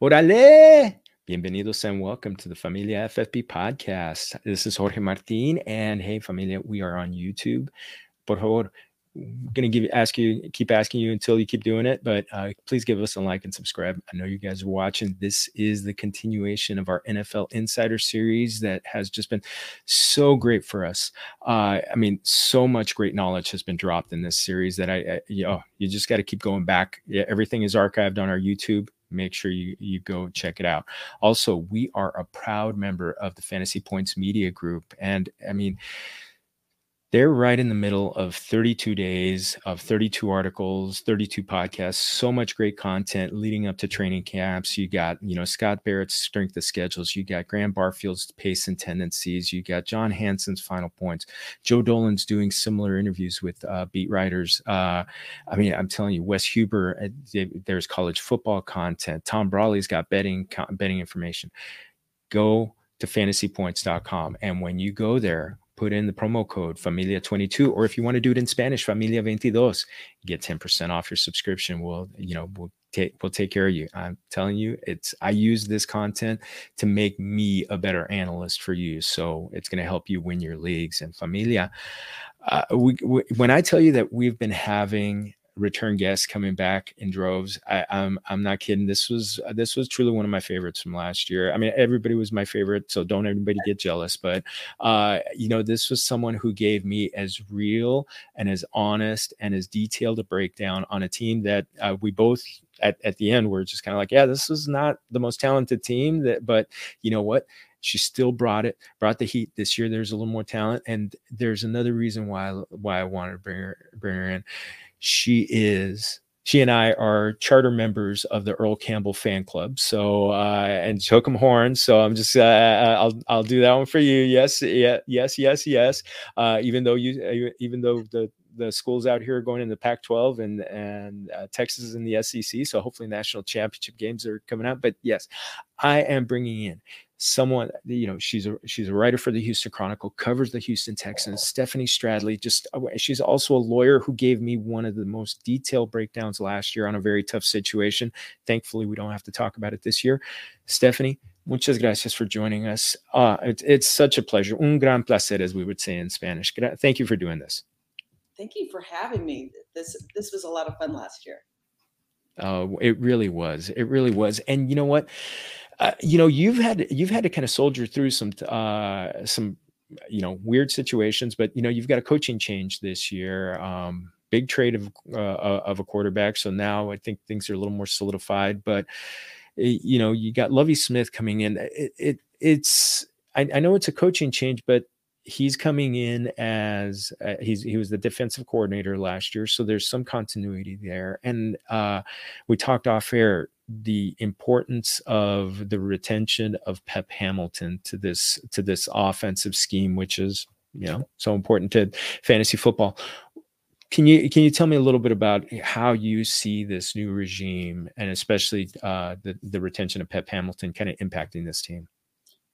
Orale! Bienvenidos and welcome to the Familia FFP podcast. This is Jorge Martin, and hey, Familia, we are on YouTube. Por favor, I'm gonna give ask you keep asking you until you keep doing it but uh, please give us a like and subscribe i know you guys are watching this is the continuation of our nfl insider series that has just been so great for us uh, i mean so much great knowledge has been dropped in this series that i, I you know you just got to keep going back yeah, everything is archived on our youtube make sure you you go check it out. Also we are a proud member of the fantasy points media group and i mean they're right in the middle of 32 days of 32 articles 32 podcasts so much great content leading up to training camps. You got you know scott barrett's strength of schedules. You got graham barfield's pace and tendencies. You got john hansen's final points. Joe dolan's doing similar interviews with uh, beat writers. Uh, i mean i'm telling you wes huber uh, there's college football content. Tom brolley's got betting betting information. Go to fantasypoints.com and when you go there put in the promo code familia22 or if you want to do it in spanish familia 22 get 10% off your subscription. We'll you know we'll take we'll take care of you. I'm telling you it's i use this content to make me a better analyst for you. So it's going to help you win your leagues. And familia uh, we, we, when i tell you that we've been having return guests coming back in droves. I, am I'm, I'm not kidding. This was this was truly one of my favorites from last year. I mean, everybody was my favorite, so don't everybody get jealous. But uh, you know, this was someone who gave me as real and as honest and as detailed a breakdown on a team that uh, we both at, at the end were just kind of like, yeah, this was not the most talented team that, but you know what? she still brought it brought the heat this year there's a little more talent and there's another reason why why i wanted to bring her bring her in she is she and I are charter members of the Earl Campbell fan club. So uh, and Hook'em Horns. So I'm just uh, uh, I'll I'll do that one for you. Yes, yeah, yes, yes, yes. Uh, even though you uh, even though the the schools out here are going in the Pac-12 and and uh, Texas is in the SEC. So hopefully national championship games are coming out. But yes, I am bringing in someone you know she's a she's a writer for the houston chronicle covers the houston texans stephanie stradley just uh, she's also a lawyer who gave me one of the most detailed breakdowns last year on a very tough situation. Thankfully we don't have to talk about it this year. Stephanie muchas gracias for joining us. Uh, it, it's such a pleasure. Un gran placer as we would say in spanish. Thank you for doing this. Thank you for having me. This this was a lot of fun last year. Uh, it really was. It really was. And you know what uh, you know you've had you've had to kind of soldier through some uh some you know weird situations but you know you've got a coaching change this year um big trade of uh, of a quarterback so now i think things are a little more solidified but eh, you know you got Lovie smith coming in it, it it's I, I know it's a coaching change but he's coming in as uh, he's he was the defensive coordinator last year so there's some continuity there and uh we talked off air the importance of the retention of Pep Hamilton to this to this offensive scheme, which is you know so important to fantasy football. Can you can you tell me a little bit about how you see this new regime and especially uh, the the retention of Pep Hamilton kind of impacting this team?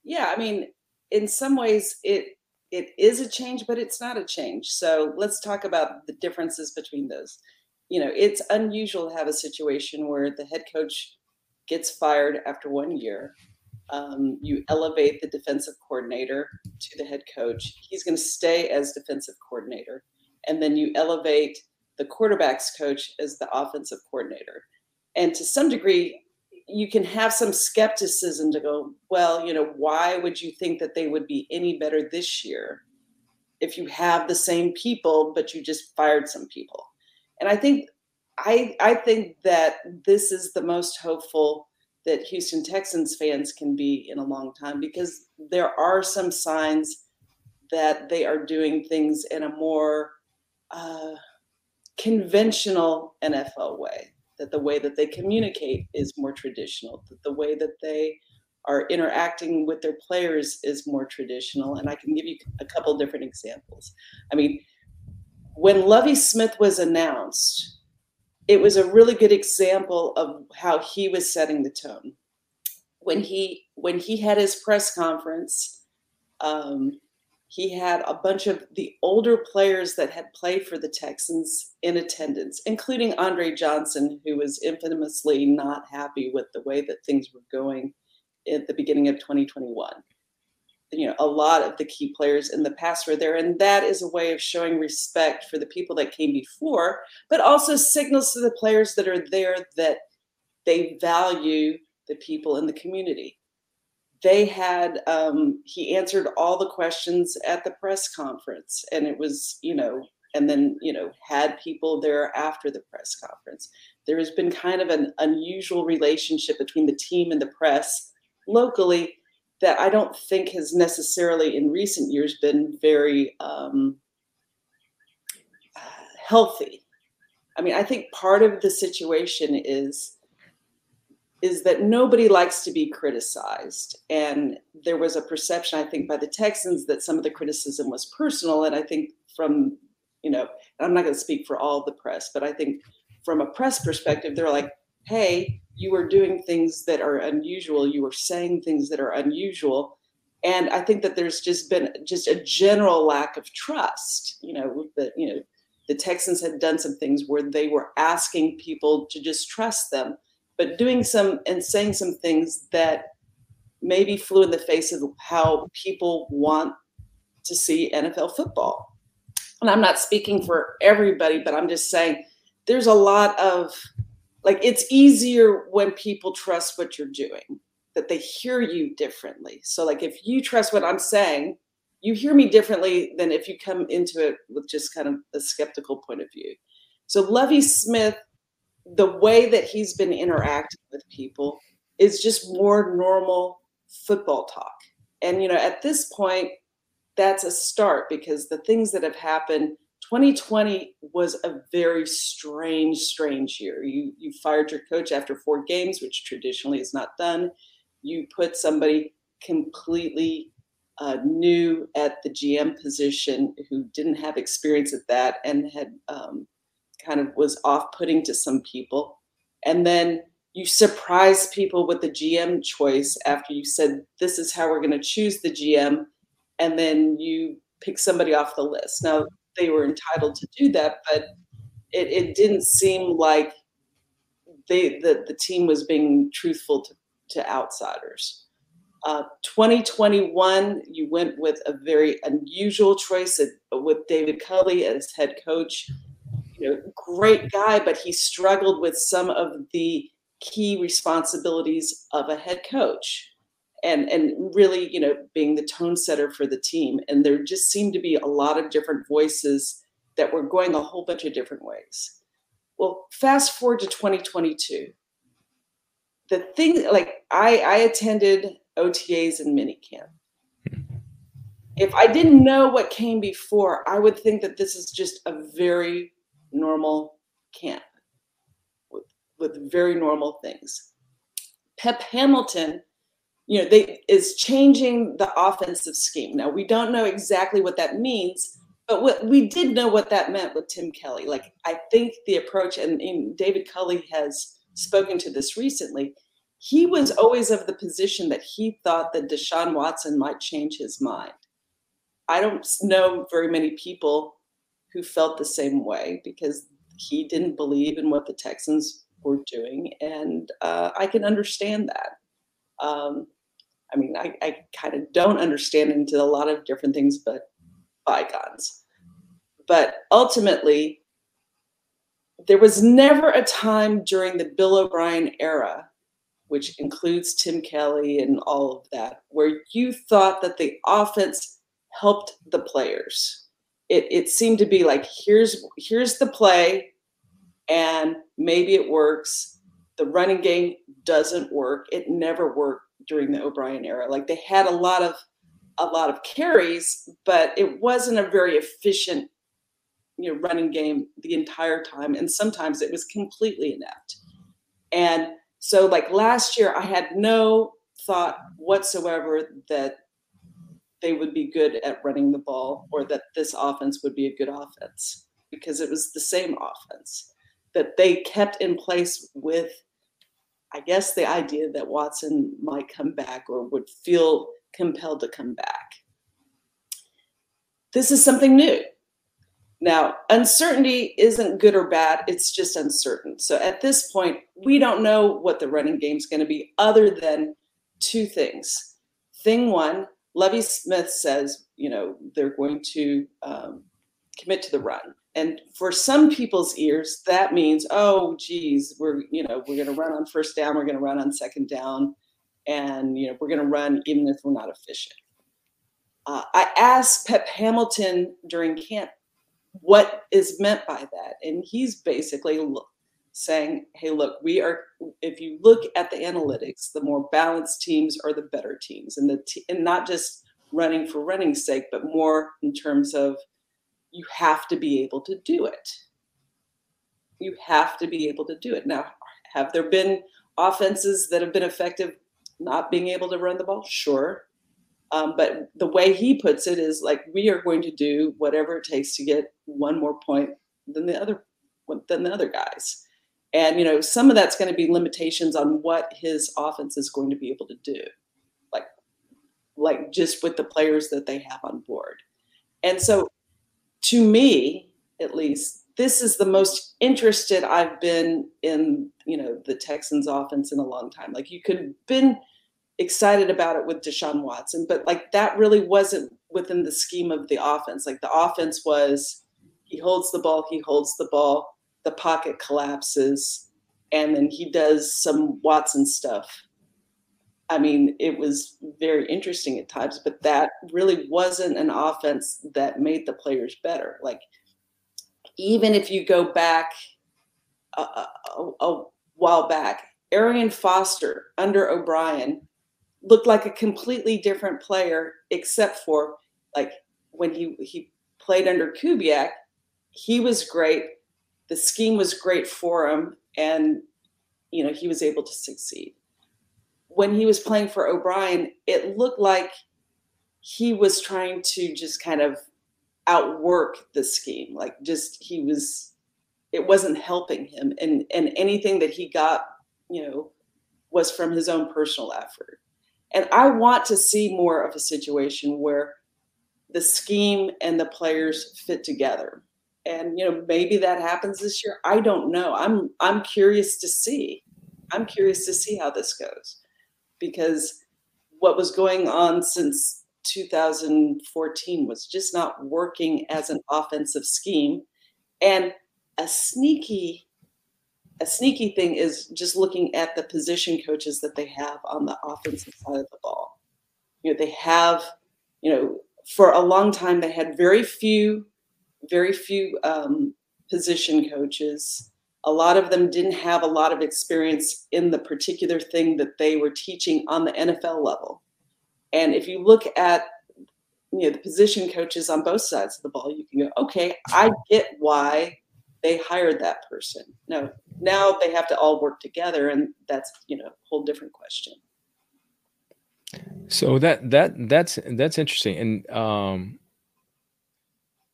Yeah, I mean, in some ways it it is a change, but it's not a change. So let's talk about the differences between those you know, it's unusual to have a situation where the head coach gets fired after one year. Um, you elevate the defensive coordinator to the head coach. He's going to stay as defensive coordinator. And then you elevate the quarterback's coach as the offensive coordinator. And to some degree, you can have some skepticism to go, well, you know, why would you think that they would be any better this year if you have the same people, but you just fired some people? And I think I I think that this is the most hopeful that Houston Texans fans can be in a long time because there are some signs that they are doing things in a more uh, conventional NFL way. That the way that they communicate is more traditional. That the way that they are interacting with their players is more traditional. And I can give you a couple different examples. I mean, when Lovie Smith was announced, it was a really good example of how he was setting the tone. When he when he had his press conference, um, he had a bunch of the older players that had played for the Texans in attendance, including Andre Johnson, who was infamously not happy with the way that things were going at the beginning of 2021. You know, a lot of the key players in the past were there, and that is a way of showing respect for the people that came before, but also signals to the players that are there that they value the people in the community. They had um, he answered all the questions at the press conference and it was you know and then you know had people there after the press conference. There has been kind of an unusual relationship between the team and the press locally that i don't think has necessarily in recent years been very um, healthy i mean i think part of the situation is is that nobody likes to be criticized. And there was a perception, I think, by the Texans that some of the criticism was personal. And I think from, you know, I'm not going to speak for all the press, but I think from a press perspective, they're like, hey, you are doing things that are unusual. You are saying things that are unusual. And I think that there's just been just a general lack of trust, you know, that, you know, the Texans had done some things where they were asking people to just trust them but doing some and saying some things that maybe flew in the face of how people want to see NFL football. And I'm not speaking for everybody, but I'm just saying there's a lot of like it's easier when people trust what you're doing, that they hear you differently. So, like if you trust what I'm saying, you hear me differently than if you come into it with just kind of a skeptical point of view. So, Lovie Smith the way that he's been interacting with people is just more normal football talk. And, you know, at this point, that's a start because the things that have happened 2020 was a very strange strange year you you fired your coach after four games which traditionally is not done you put somebody completely uh, new at the gm position who didn't have experience at that and had um, kind of was off putting to some people. And then you surprise people with the GM choice after you said, this is how we're going to choose the GM. And then you pick somebody off the list. Now, they were entitled to do that, but it, it didn't seem like they the, the team was being truthful to, to outsiders. Uh, 2021, you went with a very unusual choice at, with David Culley as head coach you know, great guy, but he struggled with some of the key responsibilities of a head coach and and really you know being the tone setter for the team. And there just seemed to be a lot of different voices that were going a whole bunch of different ways. Well fast forward to 2022 the thing like i i attended otas and minicamp. Hmm. If i didn't know what came before i would think that this is just a very normal camp with, with very normal things. Pep Hamilton, you know, they is changing the offensive scheme. Now we don't know exactly what that means, but what we did know what that meant with Tim Kelly. Like I think the approach, and, and David Culley has spoken to this recently. He was always of the position that he thought that Deshaun Watson might change his mind. I don't know very many people who felt the same way because he didn't believe in what the Texans were doing, and uh, I can understand that. Um, I mean, I, I kind of don't understand into a lot of different things, but bygones. But ultimately, there was never a time during the Bill O'Brien era, which includes Tim Kelly and all of that, where you thought that the offense helped the players. It, it seemed to be like here's here's the play and maybe it works. The running game doesn't work. It never worked during the o'brien era. Like they had a lot of a lot of carries but it wasn't a very efficient you know running game the entire time and sometimes it was completely inept. And so like last year i had no thought whatsoever that they would be good at running the ball or that this offense would be a good offense because it was the same offense that they kept in place with I guess the idea that Watson might come back or would feel compelled to come back. this is something new. Now, uncertainty isn't good or bad, it's just uncertain. So at this point, we don't know what the running game is going to be other than two things. Thing one, Lovie Smith says, you know, they're going to um, commit to the run. And for some people's ears, that means, oh, geez, we're, you know, we're going to run on first down, we're going to run on second down, and, you know, we're going to run even if we're not efficient. Uh, I asked Pep Hamilton during camp what is meant by that. And he's basically saying, hey, look, we are, if you look at the analytics, the more balanced teams are the better teams. And, the t- and not just running for running's sake, but more in terms of you have to be able to do it. You have to be able to do it. Now, have there been offenses that have been effective not being able to run the ball? Sure. Um, but the way he puts it is like we are going to do whatever it takes to get one more point than the other than the other guys. And you know, some of that's going to be limitations on what his offense is going to be able to do, like like just with the players that they have on board. And so, to me, at least, this is the most interested I've been in you know the Texans offense in a long time. Like you could have been excited about it with Deshaun Watson, but like that really wasn't within the scheme of the offense. Like the offense was he holds the ball, he holds the ball, the pocket collapses, and then he does some Watson stuff. I mean, it was very interesting at times, but that really wasn't an offense that made the players better. Like, even if you go back a, a, a while back, Arian Foster under O'Brien looked like a completely different player, except for like when he he played under Kubiak, he was great. The scheme was great for him, and you know he was able to succeed. When he was playing for O'Brien, it looked like he was trying to just kind of outwork the scheme. Like just he was, it wasn't helping him, and and anything that he got, you know, was from his own personal effort. And I want to see more of a situation where the scheme and the players fit together. And you know, maybe that happens this year. I don't know. I'm I'm curious to see. I'm curious to see how this goes. Because what was going on since 2014 was just not working as an offensive scheme. And a sneaky a sneaky thing is just looking at the position coaches that they have on the offensive side of the ball. You know, they have, you know, for a long time they had very few, very few um, position coaches. A lot of them didn't have a lot of experience in the particular thing that they were teaching on the NFL level. And if you look at you know the position coaches on both sides of the ball, you can go, okay, I get why they hired that person. No, now they have to all work together, and that's you know a whole different question. So that that that's that's interesting, and um,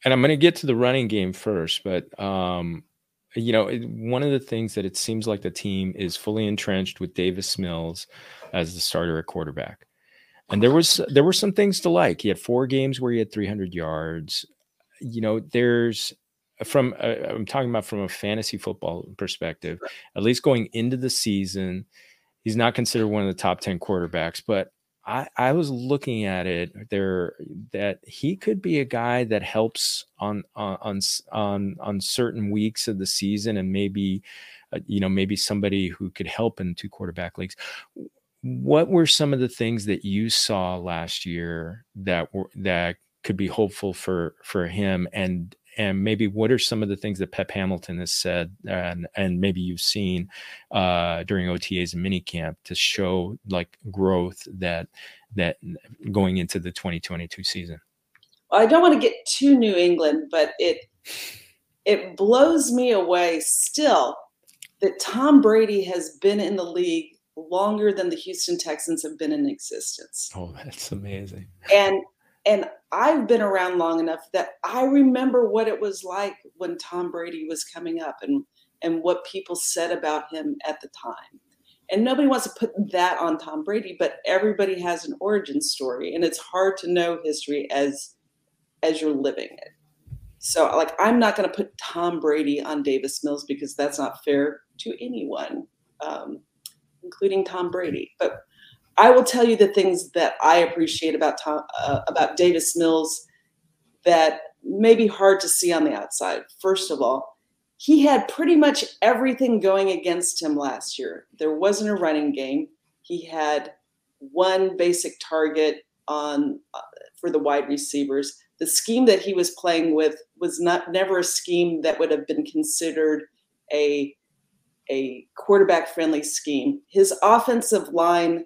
and I'm going to get to the running game first, but um, you know, it, one of the things that it seems like the team is fully entrenched with Davis Mills as the starter at quarterback. And there was there were some things to like. He had four games where he had 300 yards. You know, there's from uh, I'm talking about from a fantasy football perspective, at least going into the season, he's not considered one of the top 10 quarterbacks, but I, I was looking at it there that he could be a guy that helps on on on on certain weeks of the season and maybe uh, you know maybe somebody who could help in two quarterback leagues. What were some of the things that you saw last year that were that could be hopeful for for him? And and maybe what are some of the things that Pep Hamilton has said and and maybe you've seen uh, during OTAs and minicamp to show like growth that that going into the 2022 season. I don't want to get too New England, but it it blows me away still that Tom Brady has been in the league longer than the Houston Texans have been in existence. Oh, that's amazing. And and I've been around long enough that I remember what it was like when Tom Brady was coming up and and what people said about him at the time. And nobody wants to put that on Tom Brady, but everybody has an origin story and it's hard to know history as as you're living it. So, like, I'm not going to put Tom Brady on Davis Mills because that's not fair to anyone, um, including Tom Brady. But I will tell you the things that I appreciate about Tom, uh, about Davis Mills that may be hard to see on the outside. First of all, he had pretty much everything going against him last year. There wasn't a running game. He had one basic target on uh, for the wide receivers the scheme that he was playing with was not never a scheme that would have been considered a a quarterback friendly scheme. His offensive line,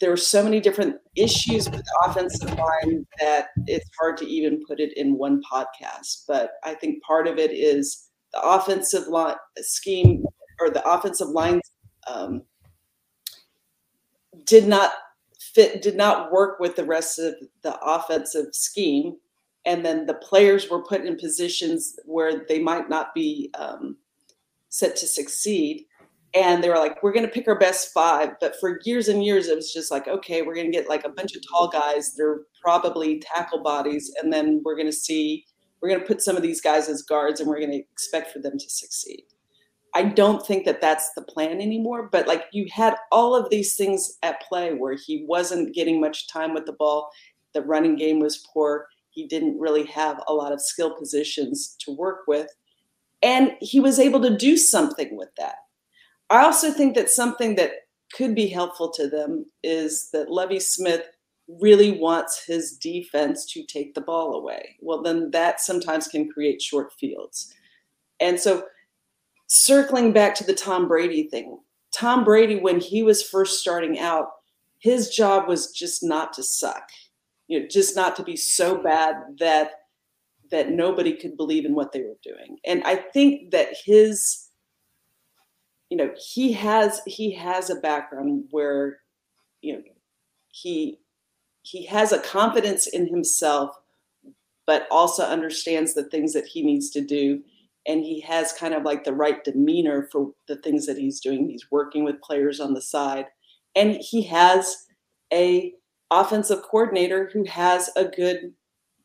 there are so many different issues with the offensive line that it's hard to even put it in one podcast. But I think part of it is the offensive line scheme or the offensive line um, did not fit did not work with the rest of the offensive scheme and then the players were put in positions where they might not be um, set to succeed and they were like we're going to pick our best five but for years and years it was just like okay we're going to get like a bunch of tall guys they're probably tackle bodies and then we're going to see we're going to put some of these guys as guards and we're going to expect for them to succeed I don't think that that's the plan anymore. But like you had all of these things at play where he wasn't getting much time with the ball. The running game was poor. He didn't really have a lot of skill positions to work with. And he was able to do something with that. I also think that something that could be helpful to them is that Lovie Smith really wants his defense to take the ball away. Well, then that sometimes can create short fields. And so circling back to the Tom Brady thing, Tom Brady, when he was first starting out, his job was just not to suck, you know, just not to be so bad that that nobody could believe in what they were doing. And I think that his, you know, he has he has a background where, you know, he he has a confidence in himself, but also understands the things that he needs to do and he has kind of like the right demeanor for the things that he's doing. He's working with players on the side, and he has a offensive coordinator who has a good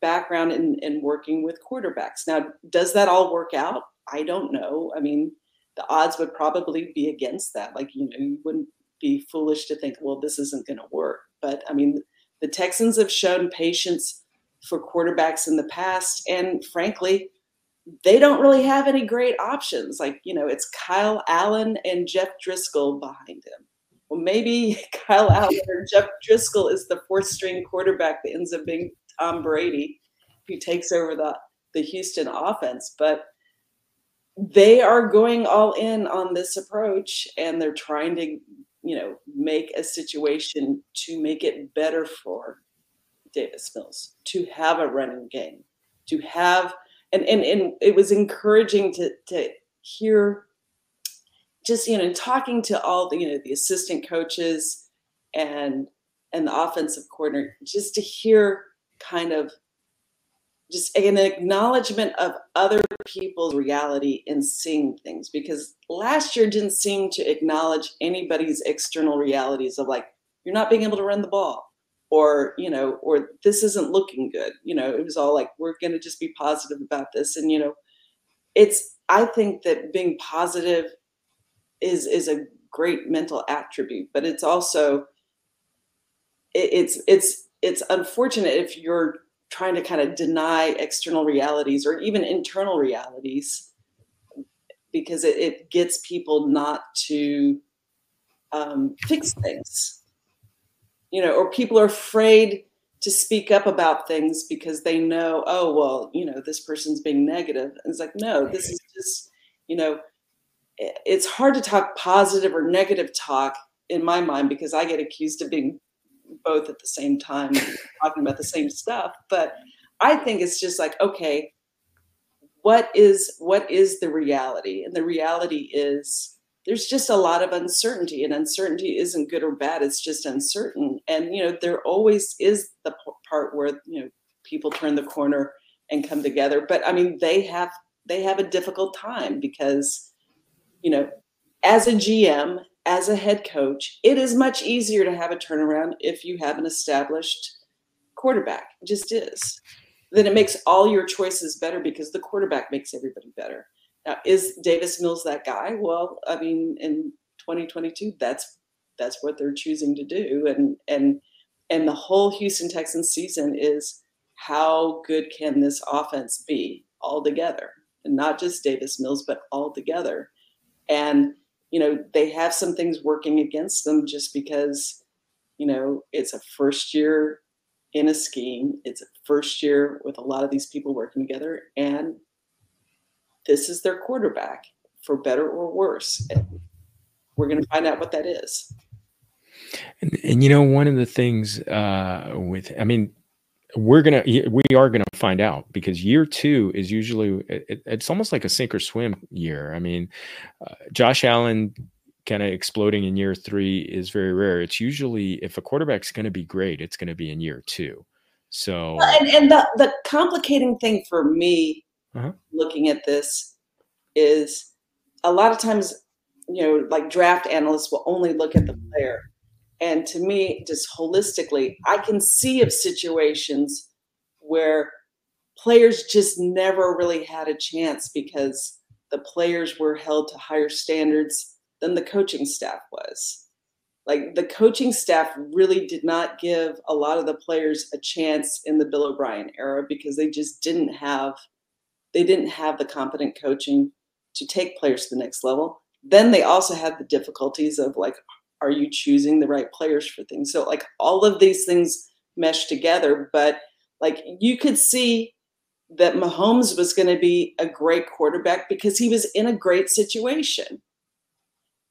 background in, in working with quarterbacks. Now, does that all work out? I don't know. I mean, the odds would probably be against that. Like, you know, you wouldn't be foolish to think, well, this isn't going to work. But I mean, the Texans have shown patience for quarterbacks in the past. And frankly, they don't really have any great options. Like, you know, it's Kyle Allen and Jeff Driskel behind him. Well, maybe Kyle Allen or Jeff Driskel is the fourth string quarterback that ends up being Tom Brady, who takes over the, the Houston offense. But they are going all in on this approach and they're trying to, you know, make a situation to make it better for Davis Mills, to have a running game, to have – and and and it was encouraging to to hear just you know talking to all the you know the assistant coaches and and the offensive coordinator just to hear kind of just an acknowledgement of other people's reality in seeing things because last year didn't seem to acknowledge anybody's external realities of like you're not being able to run the ball or you know or this isn't looking good you know it was all like we're going to just be positive about this and you know it's i think that being positive is is a great mental attribute but it's also it, it's it's it's unfortunate if you're trying to kind of deny external realities or even internal realities because it, it gets people not to um, fix things you know, or people are afraid to speak up about things because they know, oh, well, you know, this person's being negative. And it's like, no, this is just, you know, it's hard to talk positive or negative talk in my mind because I get accused of being both at the same time, talking about the same stuff. But I think it's just like, okay, what is what is the reality? And the reality is there's just a lot of uncertainty and uncertainty isn't good or bad it's just uncertain and you know there always is the part where you know people turn the corner and come together but i mean they have they have a difficult time because you know as a gm as a head coach it is much easier to have a turnaround if you have an established quarterback it just is then it makes all your choices better because the quarterback makes everybody better. Now, is Davis Mills that guy? Well, I mean, in 2022, that's that's what they're choosing to do, and and and the whole Houston Texans season is how good can this offense be all together, and not just Davis Mills, but all together. And you know, they have some things working against them just because you know it's a first year in a scheme. It's a first year with a lot of these people working together, and this is their quarterback, for better or worse. And we're going to find out what that is. And, and you know, one of the things uh, with, I mean, we're gonna we are gonna find out because year two is usually it, it's almost like a sink or swim year. I mean, uh, Josh Allen kind of exploding in year three is very rare. It's usually if a quarterback's going to be great, it's going to be in year two. So and, and the the complicating thing for me uh-huh. looking at this is a lot of times you know like draft analysts will only look at the player and to me just holistically i can see of situations where players just never really had a chance because the players were held to higher standards than the coaching staff was. Like the coaching staff really did not give a lot of the players a chance in the Bill O'Brien era because they just didn't have they didn't have the competent coaching to take players to the next level. Then they also had the difficulties of like are you choosing the right players for things? So like all of these things mesh together, but like you could see that Mahomes was going to be a great quarterback because he was in a great situation.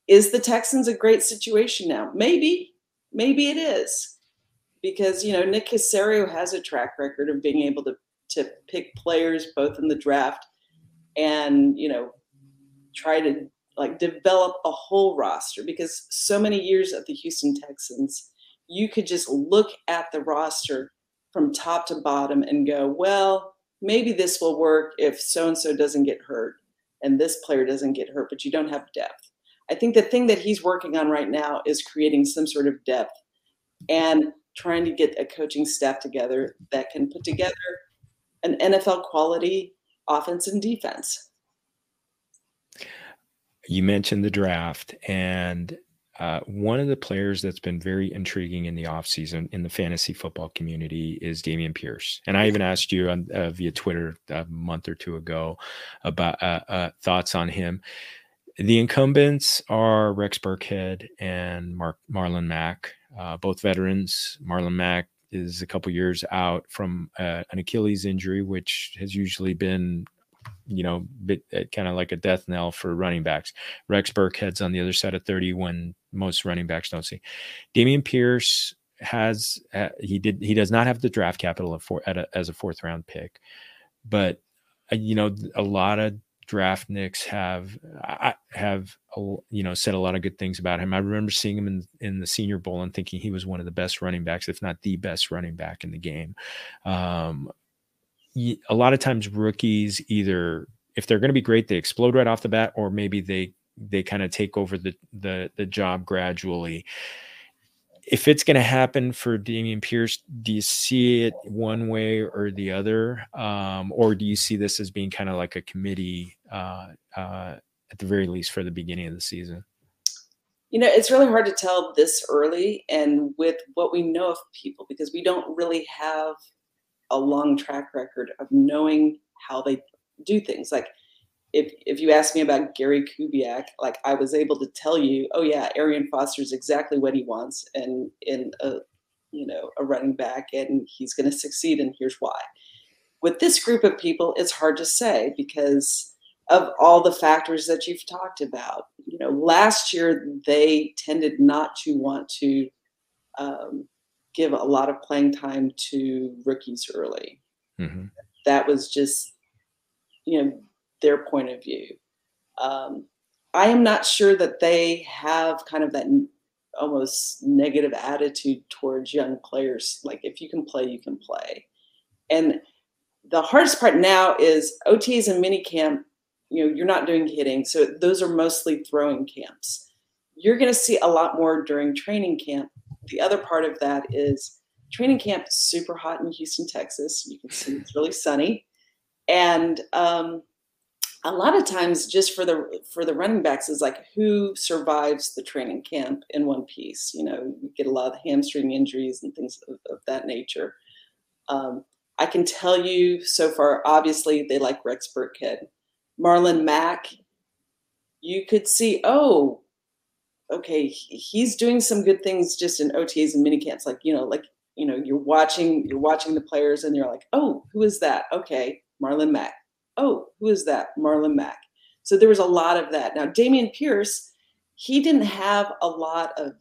Is the Texans a great situation now? Maybe, maybe it is, because you know Nick Caserio has a track record of being able to to pick players both in the draft and you know try to like develop a whole roster because so many years at the Houston Texans, you could just look at the roster from top to bottom and go, well, maybe this will work if so and so doesn't get hurt and this player doesn't get hurt, but you don't have depth. I think the thing that he's working on right now is creating some sort of depth and trying to get a coaching staff together that can put together an NFL quality offense and defense. You mentioned the draft, and uh, one of the players that's been very intriguing in the offseason in the fantasy football community is Dameon Pierce. And I even asked you on, uh, via Twitter a month or two ago about uh, uh thoughts on him. The incumbents are Rex Burkhead and Mark, Marlon Mack, uh, both veterans. Marlon Mack is a couple years out from uh, an Achilles injury, which has usually been, you know, uh, kind of like a death knell for running backs. Rex Burkhead's on the other side of 30 when most running backs don't see. Dameon Pierce has uh, he did he does not have the draft capital for, a, as a fourth round pick, but uh, you know a lot of draft nicks have have you know said a lot of good things about him. I remember seeing him in in the Senior Bowl and thinking he was one of the best running backs, if not the best running back in the game. Um, a lot of times rookies either if they're going to be great, they explode right off the bat, or maybe they they kind of take over the the the job gradually if it's going to happen for Dameon Pierce, do you see it one way or the other, um, or do you see this as being kind of like a committee uh, uh, at the very least for the beginning of the season? You know, it's really hard to tell this early, and with what we know of people, because we don't really have a long track record of knowing how they do things. Like if if you ask me about Gary Kubiak, like I was able to tell you, oh yeah, Arian Foster is exactly what he wants, and in a you know a running back, and he's going to succeed, and here's why. With this group of people, it's hard to say because of all the factors that you've talked about. You know, last year they tended not to want to um, give a lot of playing time to rookies early. Mm-hmm. That was just, you know, their point of view. Um, I am not sure that they have kind of that almost negative attitude towards young players. Like if you can play, you can play. And the hardest part now is OTs and mini camp. You know, you're not doing hitting, so those are mostly throwing camps. You're going to see a lot more during training camp. The other part of that is training camp is super hot in Houston, Texas. You can see it's really sunny, and um, a lot of times just for the for the running backs is like who survives the training camp in one piece. You know, you get a lot of hamstring injuries and things of, of that nature. Um, I can tell you so far, obviously they like Rex Burkhead. Marlon Mack, you could see, oh, okay, he's doing some good things just in OTAs and mini camps. Like, you know, like, you know, you're watching, you're watching the players and you're like, oh, who is that? Okay, Marlon Mack. Oh, who is that? Marlon Mack. So there was a lot of that. Now, Dameon Pierce, he didn't have a lot of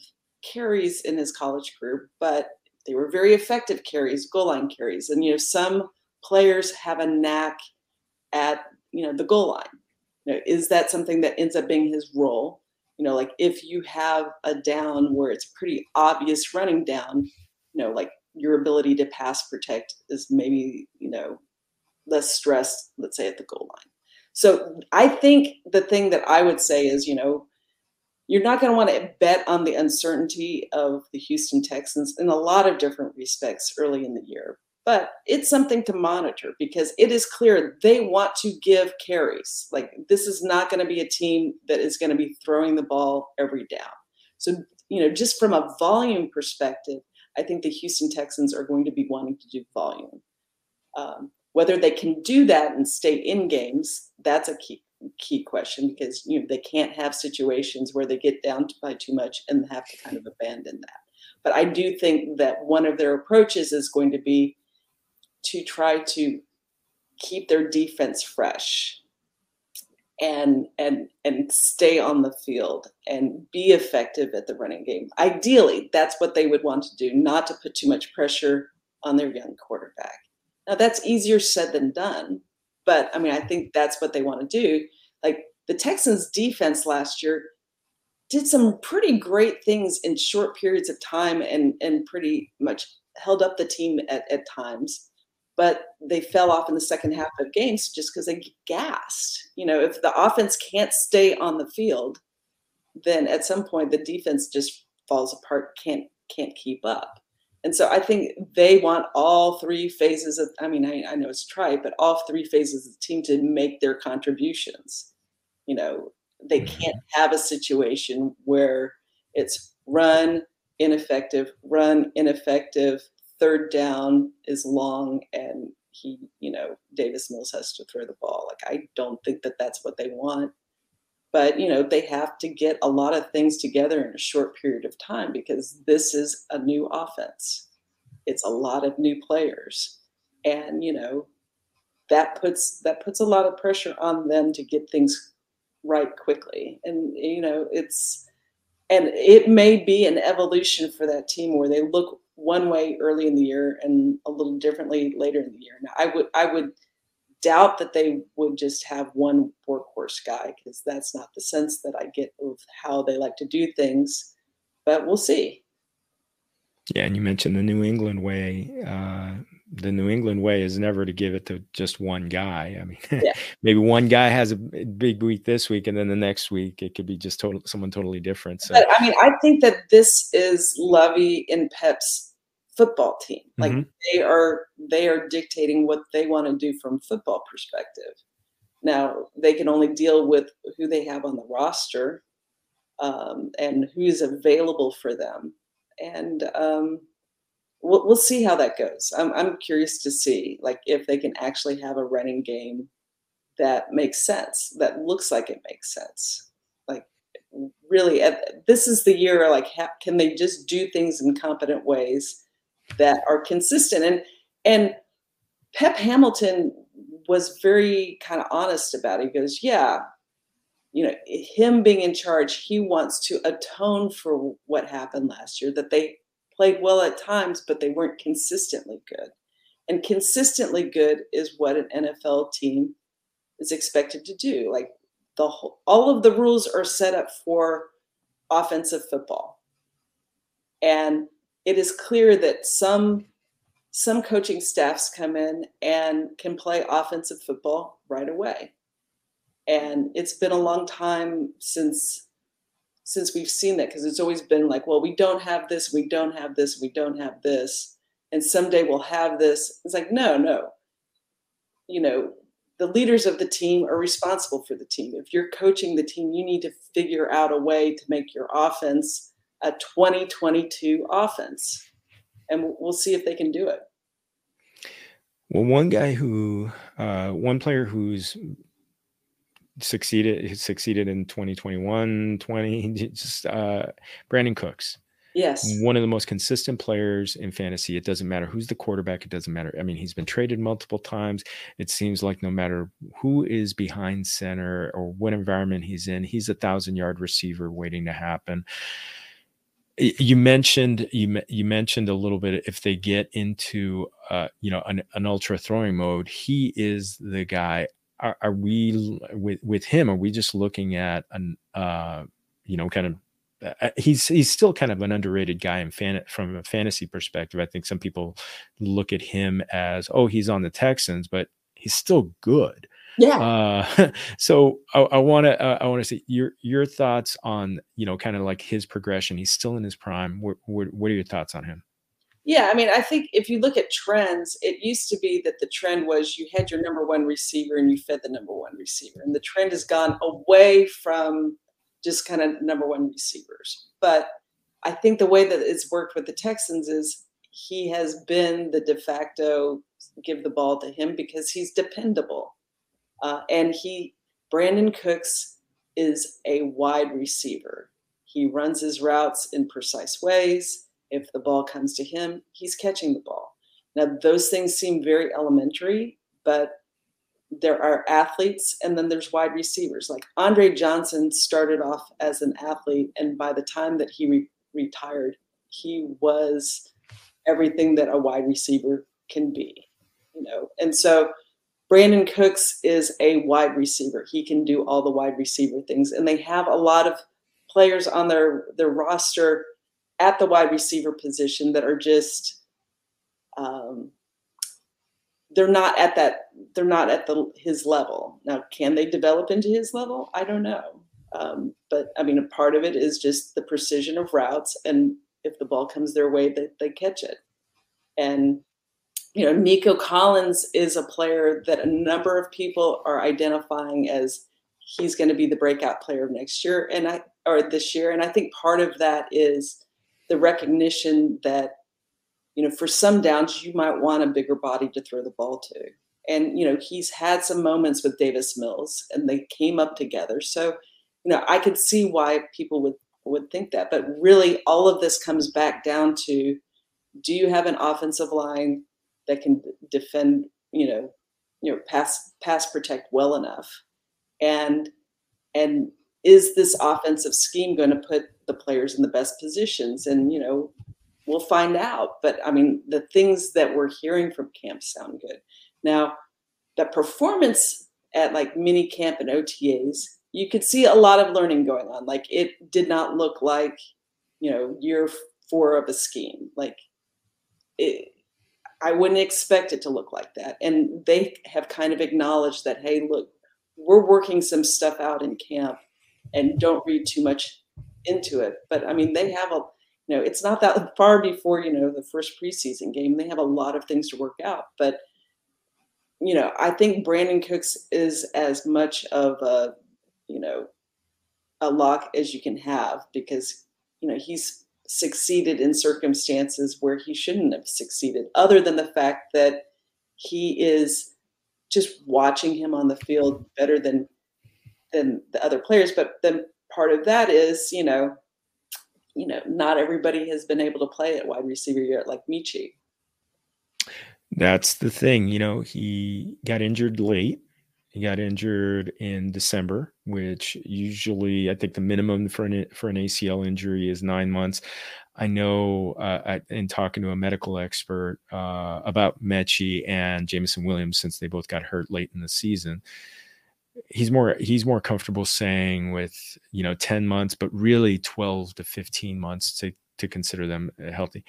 carries in his college career, but they were very effective carries, goal line carries. And you know, some players have a knack at you know the goal line. You know, is that something that ends up being his role? You know, like if you have a down where it's pretty obvious running down, you know, like your ability to pass protect is maybe, you know, less stress, let's say at the goal line. So I think the thing that I would say is, you know, you're not going to want to bet on the uncertainty of the Houston Texans in a lot of different respects early in the year. But it's something to monitor because it is clear they want to give carries. Like this is not going to be a team that is going to be throwing the ball every down. So, you know, just from a volume perspective, I think the Houston Texans are going to be wanting to do volume. Um, whether they can do that and stay in games, that's a key key question because you know they can't have situations where they get down by too much and have to kind of abandon that. But I do think that one of their approaches is going to be to try to keep their defense fresh and and and stay on the field and be effective at the running game. Ideally, that's what they would want to do, not to put too much pressure on their young quarterback. Now that's easier said than done, but I mean, I think that's what they want to do. Like the Texans defense last year did some pretty great things in short periods of time and and pretty much held up the team at, at times but they fell off in the second half of games just because they gassed. You know, if the offense can't stay on the field, then at some point the defense just falls apart, can't can't keep up. And so I think they want all three phases of, I mean, I, I know it's trite, but all three phases of the team to make their contributions. You know, they mm-hmm. can't have a situation where it's run ineffective, run ineffective, third down is long, and he, you know, Davis Mills has to throw the ball. Like, I don't think that that's what they want. But, you know, they have to get a lot of things together in a short period of time because this is a new offense. It's a lot of new players. And, you know, that puts that puts a lot of pressure on them to get things right quickly. And you know, it's and it may be an evolution for that team where they look one way early in the year and a little differently later in the year. Now, I would I would doubt that they would just have one workhorse guy because that's not the sense that I get of how they like to do things. But we'll see. Yeah, and you mentioned the New England way. Uh, the New England way is never to give it to just one guy. I mean, yeah. maybe one guy has a big week this week, and then the next week it could be just total someone totally different. So, but I mean, I think that this is Lovie and Pep's football team. Like mm-hmm. they are they are dictating what they want to do from football perspective. Now they can only deal with who they have on the roster um, and who's available for them, and um, we'll, we'll see how that goes. I'm I'm curious to see like if they can actually have a running game that makes sense, that looks like it makes sense. Like really, this is the year. Like, can they just do things in competent ways? that are consistent. And and Pep Hamilton was very kind of honest about it. He goes, Yeah, you know, him being in charge, he wants to atone for what happened last year, that they played well at times, but they weren't consistently good. And consistently good is what an NFL team is expected to do. Like the whole, all of the rules are set up for offensive football. And it is clear that some some coaching staffs come in and can play offensive football right away. And it's been a long time since since we've seen that because it's always been like, well, we don't have this, we don't have this, we don't have this. and someday we'll have this. It's like, no, no. You know, the leaders of the team are responsible for the team. If you're coaching the team, you need to figure out a way to make your offense a 2022 offense. And we'll see if they can do it. Well, one guy who, uh, one player who's succeeded, succeeded in 2021, 20, just uh, Brandin Cooks. Yes. One of the most consistent players in fantasy. It doesn't matter who's the quarterback. It doesn't matter. I mean, he's been traded multiple times. It seems like no matter who is behind center or what environment he's in, he's a thousand yard receiver waiting to happen. You mentioned you you mentioned a little bit if they get into uh, you know an, an ultra throwing mode, he is the guy. Are, are we with with him? Are we just looking at an uh, you know kind of uh, uh, he's he's still kind of an underrated guy in fan from a fantasy perspective. I think some people look at him as oh he's on the Texans, but he's still good. Yeah. Uh, so I want to uh, I want to see your your thoughts on you know kind of like his progression. He's still in his prime. What, what what are your thoughts on him? Yeah, I mean, I think if you look at trends, it used to be that the trend was you had your number one receiver and you fed the number one receiver, and the trend has gone away from just kind of number one receivers. But I think the way that it's worked with the Texans is he has been the de facto give the ball to him because he's dependable. Uh, and he, Brandin Cooks, is a wide receiver. He runs his routes in precise ways. If the ball comes to him, he's catching the ball. Now, those things seem very elementary, but there are athletes and then there's wide receivers. Like Andre Johnson started off as an athlete, and by the time that he re- retired, he was everything that a wide receiver can be, you know. And so Brandin Cooks is a wide receiver. He can do all the wide receiver things, and they have a lot of players on their their roster at the wide receiver position that are just um, they're not at that they're not at the his level. Now can they develop into his level? I don't know. Um, but i mean a part of it is just the precision of routes and if the ball comes their way they, they catch it. And you know nico collins is a player that a number of people are identifying as he's going to be the breakout player of next year and i or this year and i think part of that is the recognition that you know, for some downs, you might want a bigger body to throw the ball to. And, you know, he's had some moments with Davis Mills and they came up together. So, you know, I could see why people would would think that. But really all of this comes back down to do you have an offensive line that can defend, you know, you know, pass pass protect well enough? And and is this offensive scheme going to put the players in the best positions? And, you know, we'll find out. But I mean, the things that we're hearing from camp sound good. Now, the performance at like mini camp and OTAs, you could see a lot of learning going on. Like it did not look like, you know, year four of a scheme. Like it, I wouldn't expect it to look like that. And they have kind of acknowledged that, hey, look, we're working some stuff out in camp and don't read too much into it. But I mean, they have a you know, it's not that far before, you know, the first preseason game. They have a lot of things to work out. But, you know, I think Brandin Cooks is as much of a, you know, a lock as you can have because, you know, he's succeeded in circumstances where he shouldn't have succeeded, other than the fact that he is just watching him on the field better than than the other players. But then part of that is, you know, you know, not everybody has been able to play at wide receiver yet, like Metchie. That's the thing. You know, he got injured late. He got injured in December, which usually I think the minimum for an for an ACL injury is nine months. I know uh, in talking to a medical expert uh, about Metchie and Jameson Williams, since they both got hurt late in the season, he's more he's more comfortable saying with you know 10 months but really 12 to 15 months to to consider them uh, healthy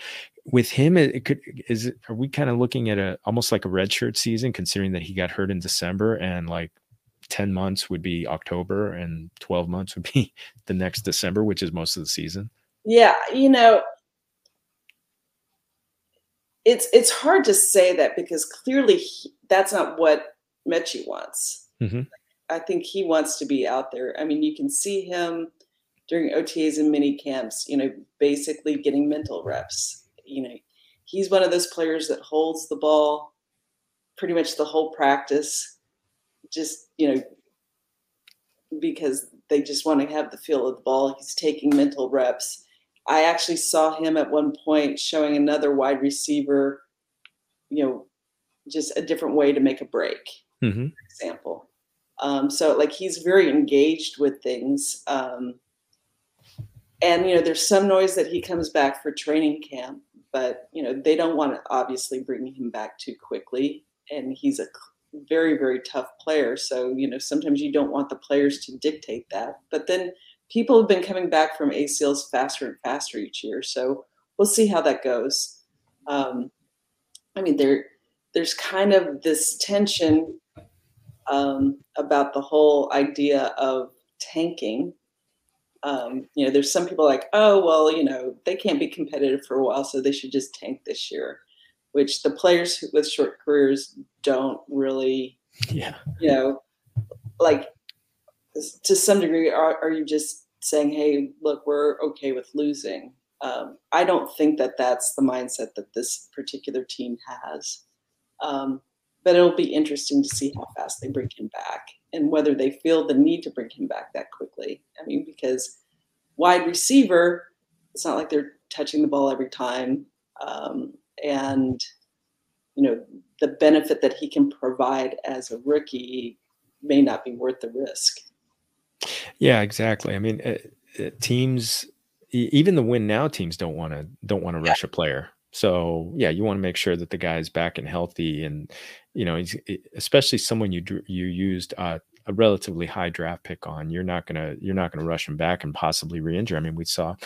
with him it could is it are we kind of looking at a almost like a redshirt season considering that he got hurt in december and like 10 months would be october and 12 months would be the next december which is most of the season yeah you know it's it's hard to say that because clearly he, that's not what Metchie wants. Mm-hmm. I think he wants to be out there. I mean, you can see him during OTAs and mini camps, you know, basically getting mental reps. You know, he's one of those players that holds the ball pretty much the whole practice, just, you know, because they just want to have the feel of the ball. He's taking mental reps. I actually saw him at one point showing another wide receiver, you know, just a different way to make a break, mm-hmm. for example. Um, so like he's very engaged with things. Um, and you know, there's some noise that he comes back for training camp, but you know, they don't want to obviously bring him back too quickly. And he's a very, very tough player. So, you know, sometimes you don't want the players to dictate that. But then people have been coming back from ACLs faster and faster each year. So we'll see how that goes. Um, I mean, there, there's kind of this tension um, about the whole idea of tanking. Um, you know, there's some people like, oh, well, you know, they can't be competitive for a while, so they should just tank this year, which the players with short careers don't really, yeah, you know, like to some degree, are, are you just saying, hey, look, we're okay with losing? Um, I don't think that that's the mindset that this particular team has. Um, but it'll be interesting to see how fast they bring him back and whether they feel the need to bring him back that quickly. I mean, because wide receiver, it's not like they're touching the ball every time. Um, and, you know, the benefit that he can provide as a rookie may not be worth the risk. Yeah, exactly. I mean, uh, uh, teams, even the win now teams don't want to don't want to rush a player. So yeah, you want to make sure that the guy is back and healthy, and you know, especially someone you you used uh, a relatively high draft pick on. You're not gonna you're not gonna rush him back and possibly re-injure. I mean, we saw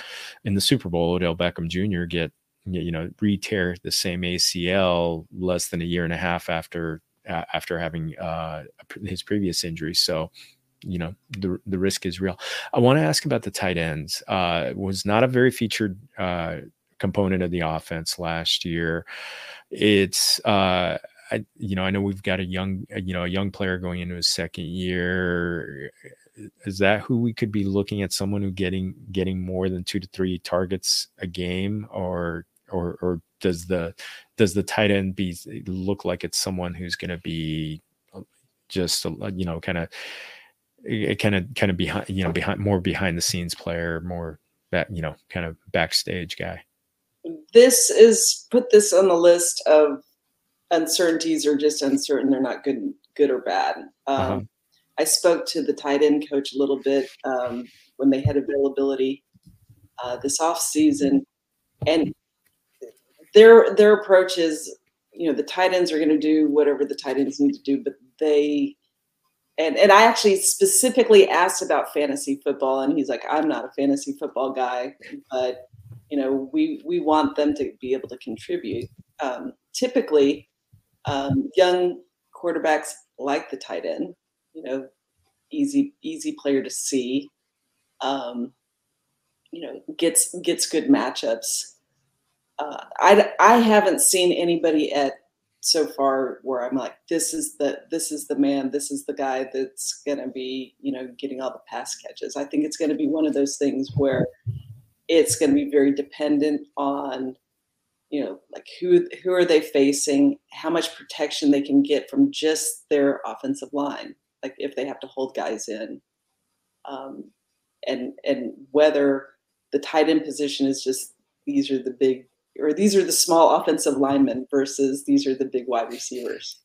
in the Super Bowl Odell Beckham Jr. get you know re-tear the same ACL less than a year and a half after uh, after having uh, his previous injury. So you know the the risk is real. I want to ask about the tight ends. Uh, was not a very featured uh, component of the offense last year. It's uh, I, you know, I know we've got a young, uh, you know, a young player going into his second year. Is that who we could be looking at? Someone who getting getting more than two to three targets a game, or or or does the does the tight end be look like it's someone who's going to be uh, just uh, you know kind of eh, kind of kind of behind you know behind more behind the scenes player, more that you know kind of backstage guy this is put this on the list of uncertainties or just uncertain. They're not good, good or bad. Um, uh-huh. I spoke to the tight end coach a little bit um, when they had availability uh, this off season, and their their approach is, you know, the tight ends are going to do whatever the tight ends need to do, but they and and I actually specifically asked about fantasy football, and he's like, "I'm not a fantasy football guy, but you know, we we want them to be able to contribute. Um, typically, um, young quarterbacks like the tight end. You know, easy easy player to see. Um, you know, gets gets good matchups. Uh, I I haven't seen anybody at so far where I'm like, this is the this is the man, this is the guy that's gonna be, you know, getting all the pass catches. I think it's gonna be one of those things where it's going to be very dependent on you know like who who are they facing how much protection they can get from just their offensive line like if they have to hold guys in. Um, and and whether the tight end position is just these are the big or these are the small offensive linemen versus these are the big wide receivers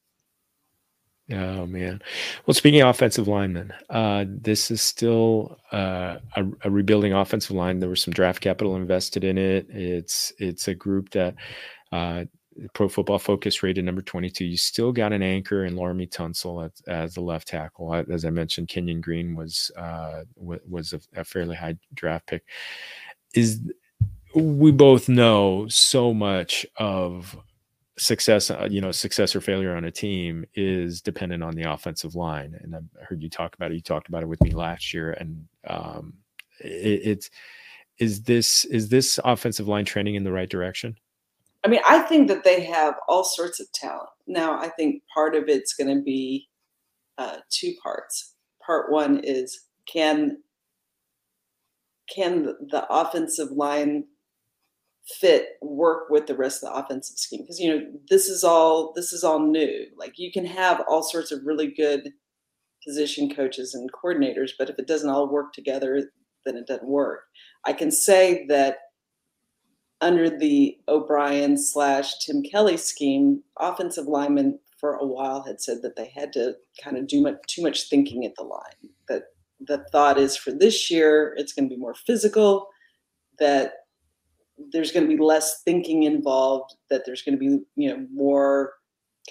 Oh man. Well, speaking of offensive linemen, uh, this is still uh, a, a, rebuilding offensive line. There was some draft capital invested in it. It's it's a group that uh, Pro Football Focus rated number 22. You still got an anchor in Laremy Tunsil as, as the left tackle. As I mentioned, Kenyon Green was uh, was a, a fairly high draft pick. Is we both know so much of success, uh, you know, success or failure on a team is dependent on the offensive line. And I heard you talk about it. You talked about it with me last year, and um, it, it's is this is this offensive line trending in the right direction? I mean, I think that they have all sorts of talent. Now, I think part of it's going to be uh, two parts. Part one is can can the offensive line fit work with the rest of the offensive scheme because you know this is all this is all new. Like you can have all sorts of really good position coaches and coordinators but if it doesn't all work together then it doesn't work. I can say that under the o'brien slash tim kelly scheme offensive linemen for a while had said that they had to kind of do much, too much thinking at the line that the thought is for this year it's going to be more physical that there's going to be less thinking involved that there's going to be you know more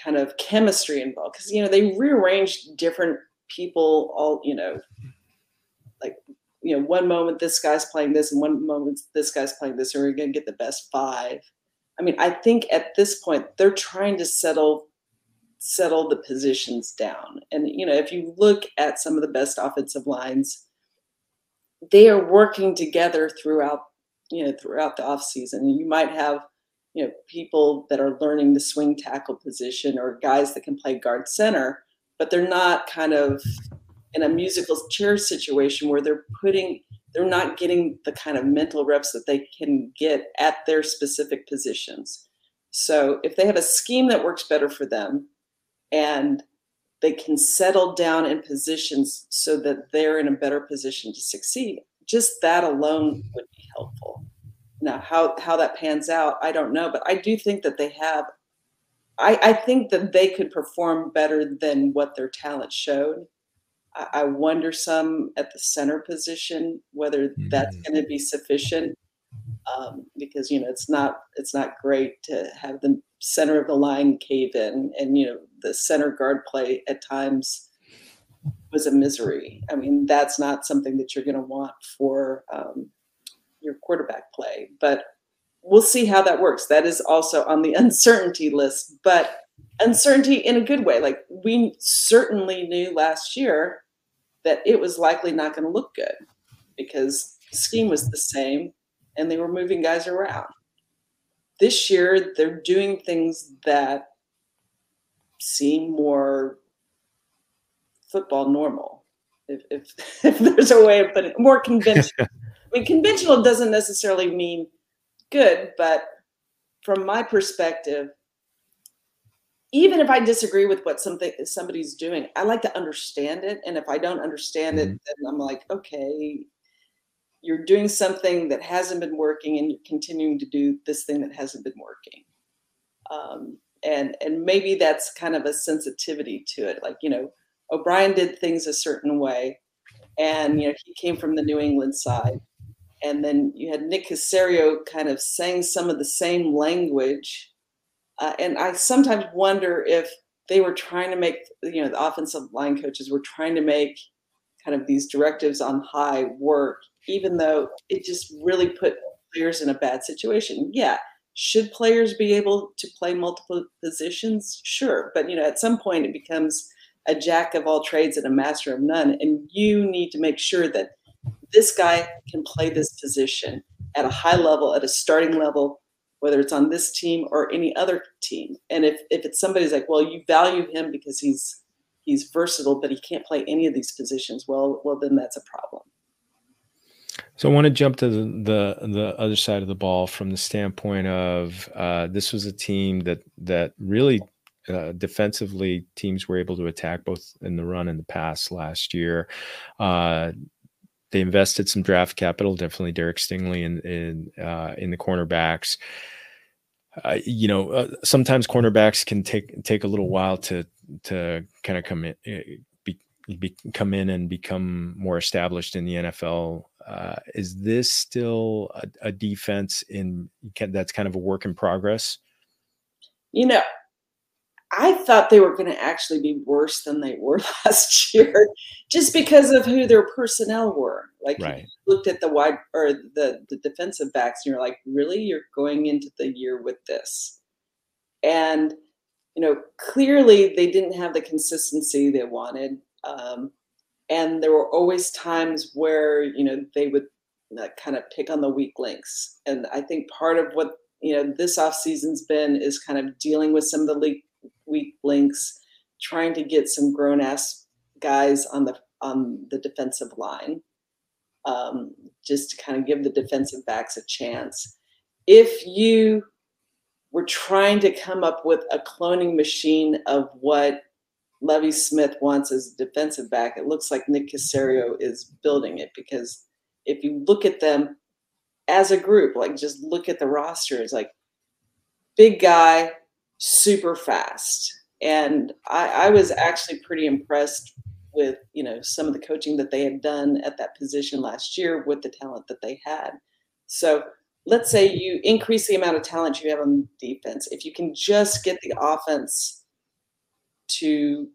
kind of chemistry involved because you know they rearranged different people all you know like you know one moment this guy's playing this and one moment this guy's playing this and we're going to get the best five. I mean i think at this point they're trying to settle settle the positions down. And you know if you look at some of the best offensive lines they are working together throughout you know throughout the off season. You might have you know people that are learning the swing tackle position or guys that can play guard center, but they're not kind of in a musical chair situation where they're putting they're not getting the kind of mental reps that they can get at their specific positions. So if they have a scheme that works better for them and they can settle down in positions so that they're in a better position to succeed, just that alone would helpful. Now, how how that pans out, I don't know, but I do think that they have. I, I think that they could perform better than what their talent showed. I, I wonder some at the center position whether mm-hmm. that's going to be sufficient, um, because you know it's not it's not great to have the center of the line cave in, and you know the center guard play at times was a misery. I mean, that's not something that you're going to want for um, your quarterback play. But we'll see how that works. That is also on the uncertainty list, but uncertainty in a good way. Like we certainly knew last year that it was likely not going to look good because the scheme was the same and they were moving guys around. This year, they're doing things that seem more football normal. If, if, if there's a way of putting it, more conventional. I mean, conventional doesn't necessarily mean good, but from my perspective, even if I disagree with what something somebody's doing, I like to understand it. And if I don't understand mm-hmm. it, then I'm like, okay, you're doing something that hasn't been working, and you're continuing to do this thing that hasn't been working. Um, and and maybe that's kind of a sensitivity to it. Like you know, O'Brien did things a certain way, and you know he came from the New England side, and then you had Nick Caserio kind of saying some of the same language. Uh, and I sometimes wonder if they were trying to make, you know, the offensive line coaches were trying to make kind of these directives on high work, even though it just really put players in a bad situation. Yeah. Should players be able to play multiple positions? Sure. But, you know, at some point it becomes a jack of all trades and a master of none. And you need to make sure that this guy can play this position at a high level, at a starting level, whether it's on this team or any other team. And if, if it's somebody's like, well, you value him because he's he's versatile, but he can't play any of these positions, well, well, then that's a problem. So I want to jump to the, the, the other side of the ball from the standpoint of uh, this was a team that that really uh, defensively teams were able to attack both in the run and the pass last year. Uh, they invested some draft capital, definitely Derek Stingley in in uh, in the cornerbacks. Uh, you know, uh, sometimes cornerbacks can take take a little while to to kind of come in, eh, be, be, come in and become more established in the NFL. Uh, is this still a, a defense in that's kind of a work in progress? You know, I thought they were going to actually be worse than they were last year, just because of who their personnel were. Like right. you looked at the wide or the the defensive backs, and you're like, really, you're going into the year with this, and you know clearly they didn't have the consistency they wanted, um, and there were always times where you know they would uh, kind of pick on the weak links, and I think part of what you know this off season's been is kind of dealing with some of the weak links, trying to get some grown ass guys on the on the defensive line, um, just to kind of give the defensive backs a chance. If you were trying to come up with a cloning machine of what Lovie Smith wants as a defensive back, it looks like Nick Caserio is building it because if you look at them as a group, like just look at the roster, it's like big guy, super fast. And I, I was actually pretty impressed with, you know, some of the coaching that they had done at that position last year with the talent that they had. So let's say you increase the amount of talent you have on defense. If you can just get the offense to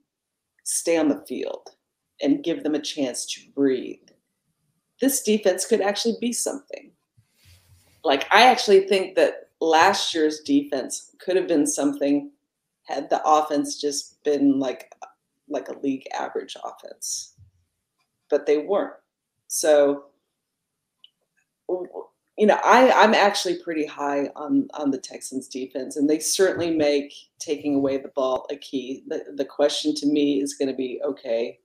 stay on the field and give them a chance to breathe, this defense could actually be something. Like, I actually think that last year's defense could have been something had the offense just been like like a league average offense. But they weren't. So you know i i'm actually pretty high on on the texans defense and they certainly make taking away the ball a key. The, the question to me is going to be okay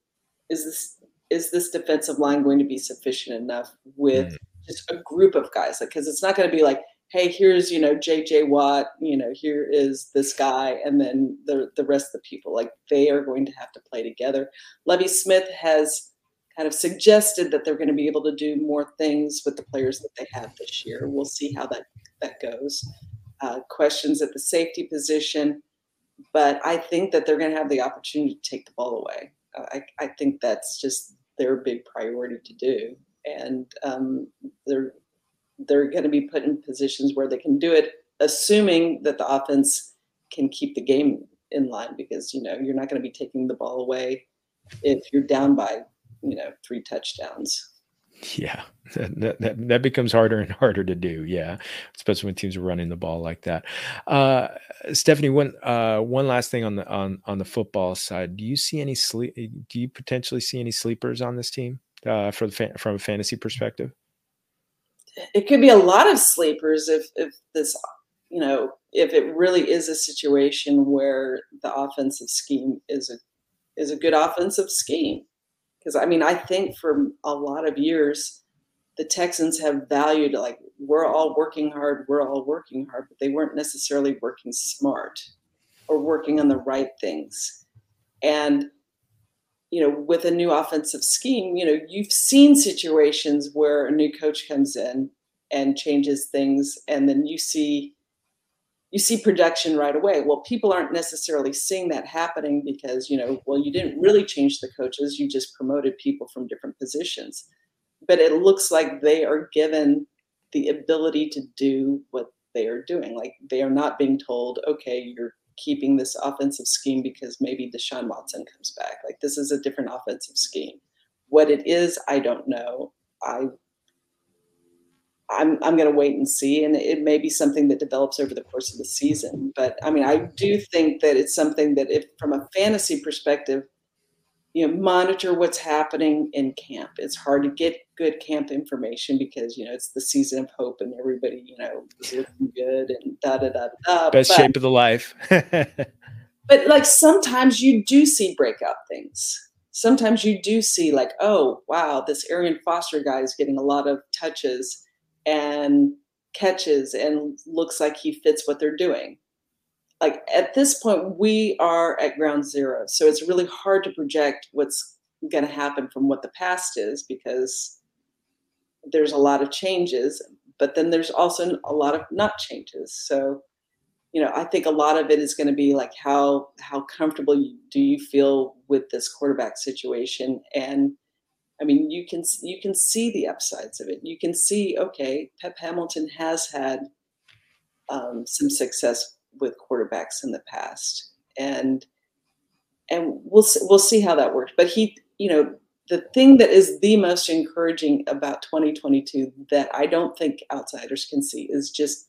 is this is this defensive line going to be sufficient enough with mm. just a group of guys? Like because it's not going to be like hey, here's, you know, JJ Watt, you know, here is this guy, and then the, the rest of the people. Like they are going to have to play together. Lovie Smith has kind of suggested that they're going to be able to do more things with the players that they have this year. We'll see how that, that goes. Uh, questions at the safety position, but I think that they're going to have the opportunity to take the ball away. Uh, I, I think that's just their big priority to do. And um, they're they're going to be put in positions where they can do it, assuming that the offense can keep the game in line because you know you're not going to be taking the ball away if you're down by you know three touchdowns. Yeah, that, that, that becomes harder and harder to do. Yeah, especially when teams are running the ball like that. Uh, Stephanie, one uh, one last thing on the on on the football side. Do you see any sleep? Do you potentially see any sleepers on this team uh, for the from a fantasy perspective? It could be a lot of sleepers if if this you know if it really is a situation where the offensive scheme is a is a good offensive scheme. Because i mean i think for a lot of years the texans have valued like we're all working hard we're all working hard but they weren't necessarily working smart or working on the right things. And you know, with a new offensive scheme, you know, you've seen situations where a new coach comes in and changes things, and then you see you see production right away. Well, people aren't necessarily seeing that happening because, you know, well, you didn't really change the coaches, you just promoted people from different positions. But it looks like they are given the ability to do what they are doing. Like they are not being told, okay, you're keeping this offensive scheme because maybe Deshaun Watson comes back. Like this is a different offensive scheme. What it is, I don't know. I I'm I'm going to wait and see, and it may be something that develops over the course of the season. But I mean, I do think that it's something that, if from a fantasy perspective, you know, monitor what's happening in camp. It's hard to get good camp information because you know it's the season of hope and everybody you know is looking good and da da da da. Best but, shape of the life. but like sometimes you do see breakout things. Sometimes you do see like, oh wow, this Arian Foster guy is getting a lot of touches and catches and looks like he fits what they're doing. Like at this point, we are at ground zero. So it's really hard to project what's going to happen from what the past is because there's a lot of changes, but then there's also a lot of not changes. So, you know, I think a lot of it is going to be like how how comfortable do you feel with this quarterback situation and I mean, you can you can see the upsides of it. You can see, okay, Pep Hamilton has had um, some success with quarterbacks in the past, and and we'll we'll see how that works. But he, you know, the thing that is the most encouraging about 2022 that I don't think outsiders can see is just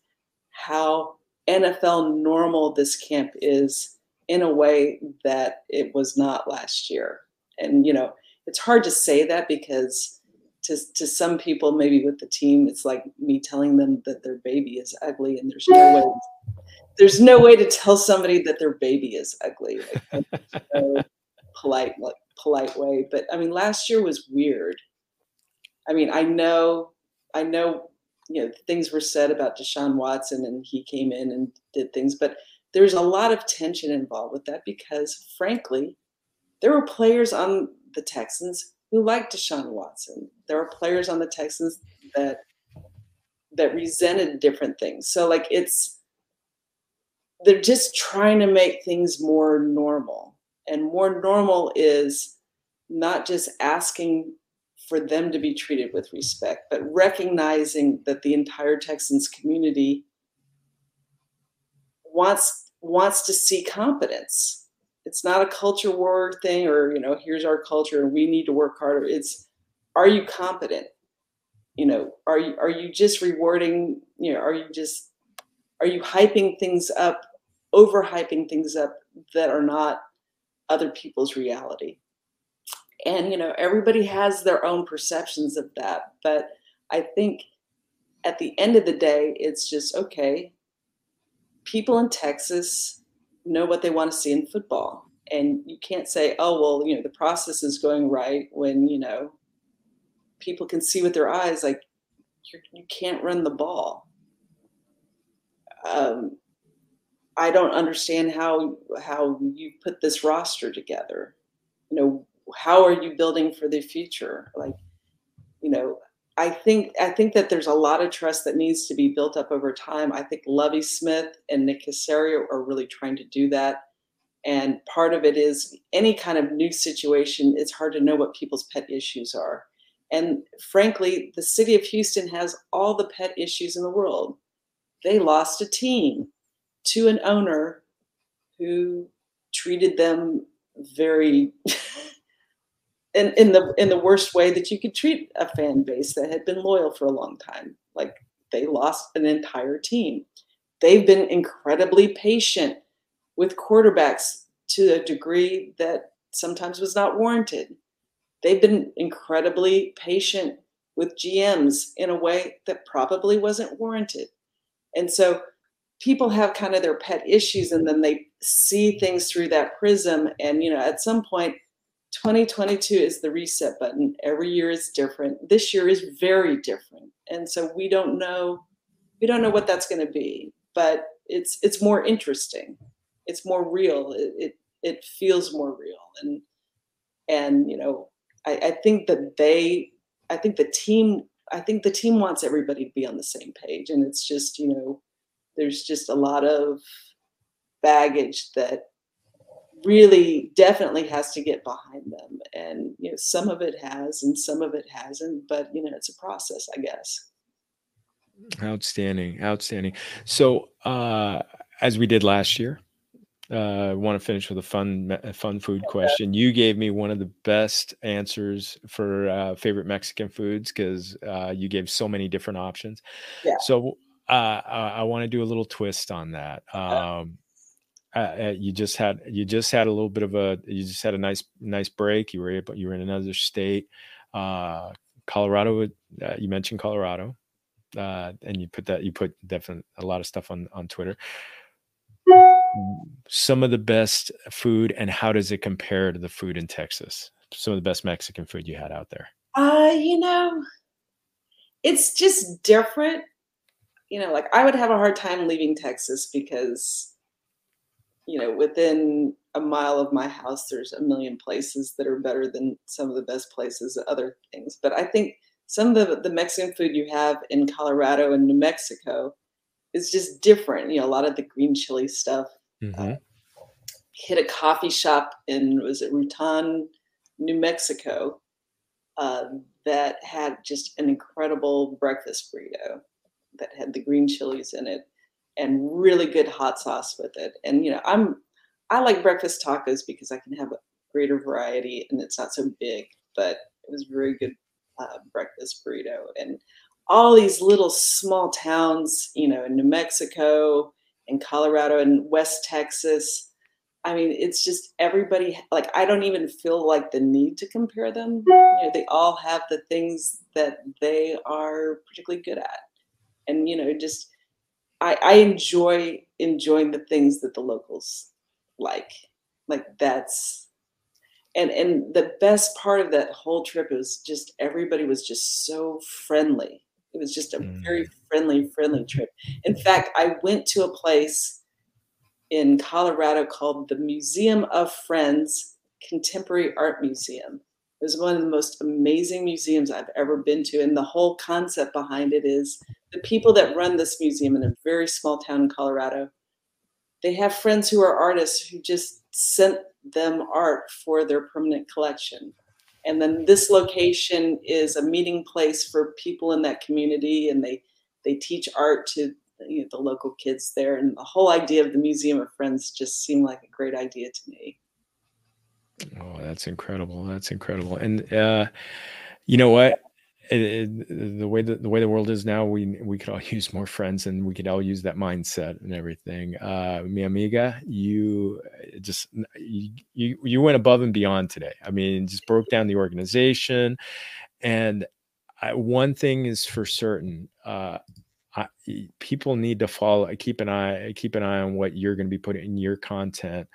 how NFL normal this camp is in a way that it was not last year. And you know, it's hard to say that because to to some people maybe with the team it's like me telling them that their baby is ugly and there's no way there's no way to tell somebody that their baby is ugly like, no polite like polite way but i mean last year was weird i mean i know i know you know things were said about deshaun watson and he came in and did things but there's a lot of tension involved with that because frankly there were players on the texans who liked Deshaun Watson. There are players on the Texans that that resented different things. So like it's they're just trying to make things more normal. And more normal is not just asking for them to be treated with respect, but recognizing that the entire Texans community wants wants to see competence. It's not a culture war thing or you know here's our culture and we need to work harder. It's are you competent? You know are you are you just rewarding you know are you just are you hyping things up over hyping things up that are not other people's reality and you know everybody has their own perceptions of that but i think at the end of the day it's just okay people in texas know what they want to see in football. And you can't say, oh, well, you know, the process is going right when, you know, people can see with their eyes, like, you're, you can not run the ball. Um, I don't understand how how you put this roster together. You know, how are you building for the future? Like, you know, I think I think that there's a lot of trust that needs to be built up over time. I think Lovie Smith and Nick Caserio are really trying to do that. And part of it is any kind of new situation, it's hard to know what people's pet issues are. And frankly, the city of Houston has all the pet issues in the world. They lost a team to an owner who treated them very in, in the in the worst way that you could treat a fan base that had been loyal for a long time. Like they lost an entire team. They've been incredibly patient with quarterbacks to a degree that sometimes was not warranted. They've been incredibly patient with GMs in a way that probably wasn't warranted. And so people have kind of their pet issues and then they see things through that prism. And, you know, at some point, 2022 is the reset button. Every year is different. This year is very different. And so we don't know we don't know what that's going to be, but it's it's more interesting. It's more real. It, it it, feels more real and and you know I, I think that they I think the team I think the team wants everybody to be on the same page and it's just you know there's just a lot of baggage that really definitely has to get behind them and you know some of it has and some of it hasn't but you know it's a process i guess outstanding outstanding so uh as we did last year uh, I want to finish with a fun, fun food question. You gave me one of the best answers for uh, favorite Mexican foods because uh, you gave so many different options. Yeah. So uh, I, I want to do a little twist on that. Um, uh, you just had you just had a little bit of a you just had a nice nice break. You were able you were in another state, uh, Colorado. Uh, you mentioned Colorado, uh, and you put that you put definitely a lot of stuff on on Twitter. Some of the best food, and how does it compare to the food in Texas? Some of the best Mexican food you had out there. Uh, you know, it's just different. You know, like I would have a hard time leaving Texas because you know, within a mile of my house, there's a million places that are better than some of the best places, other things. But I think some of the, the Mexican food you have in Colorado and New Mexico is just different. You know, a lot of the green chili stuff. Mm-hmm. Uh, hit a coffee shop in was it Raton, New Mexico, uh, that had just an incredible breakfast burrito that had the green chilies in it and really good hot sauce with it. And you know, I'm I like breakfast tacos because I can have a greater variety and it's not so big. But it was very good uh, breakfast burrito and all these little small towns, you know, in New Mexico, in Colorado, and West Texas. I mean, it's just everybody like I don't even feel like the need to compare them. You know, they all have the things that they are particularly good at. And you know, just I, I enjoy enjoying the things that the locals like. Like that's and and the best part of that whole trip was just everybody was just so friendly. It was just a mm. very friendly, friendly trip. In fact, I went to a place in Colorado called the Museum of Friends Contemporary Art Museum. It was one of the most amazing museums I've ever been to. And the whole concept behind it is the people that run this museum in a very small town in Colorado, they have friends who are artists who just sent them art for their permanent collection. And then this location is a meeting place for people in that community and they they teach art to you know, the local kids there. And the whole idea of the Museum of Friends just seemed like a great idea to me. Oh, that's incredible. That's incredible. And uh, you know what? It, it, the way that the way the world is now, we we could all use more friends, and we could all use that mindset and everything. Uh, mi amiga, you uh, just you, you you went above and beyond today. I mean, just broke down the organization, and I, one thing is for certain. Uh, I, people need to follow keep an eye keep an eye on what you're going to be putting in your content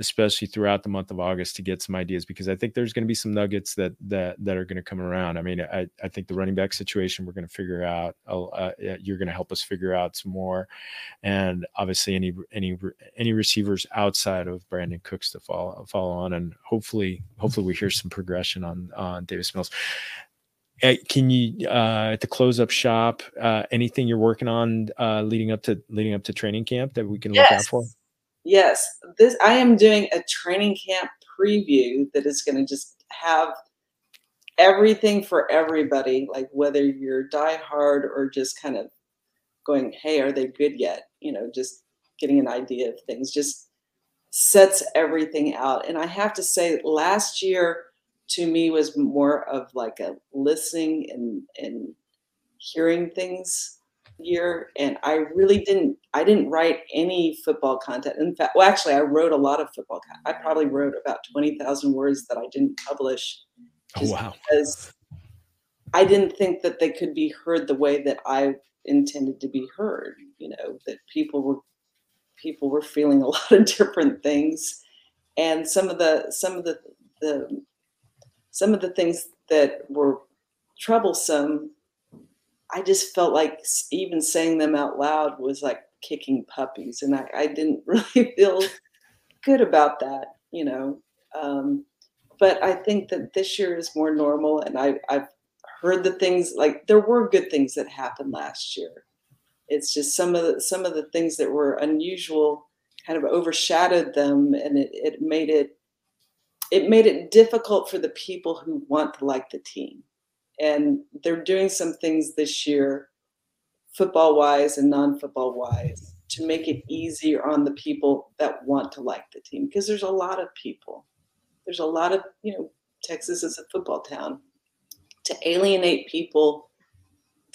especially throughout the month of august to get some ideas because i think there's going to be some nuggets that that that are going to come around. I mean i, I think the running back situation we're going to figure out uh, you're going to help us figure out some more. And obviously any any any receivers outside of Brandin cooks to follow follow on and hopefully hopefully we hear some progression on on davis mills. Uh, can you uh, to close up shop uh, anything you're working on uh, leading up to leading up to training camp that we can yes. look out for yes this i am doing a training camp preview that is going to just have everything for everybody like whether you're die hard or just kind of going hey are they good yet? You know just getting an idea of things just sets everything out. And i have to say last year to me was more of like a listening and and hearing things year and i really didn't i didn't write any football content. In fact well actually i wrote a lot of football i probably wrote about 20000 words that i didn't publish oh, wow. because i didn't think that they could be heard the way that i intended to be heard you know that people were people were feeling a lot of different things. And some of the some of the the some of the things that were troublesome, I just felt like even saying them out loud was like kicking puppies, and I, I didn't really feel good about that, you know. Um, but I think that this year is more normal, and I, I've heard the things like there were good things that happened last year. It's just some of the some of the things that were unusual kind of overshadowed them, and it, it made it it made it difficult for the people who want to like the team. And they're doing some things this year, football wise and non football wise, to make it easier on the people that want to like the team. Because there's a lot of people. There's a lot of, you know, Texas is a football town. To alienate people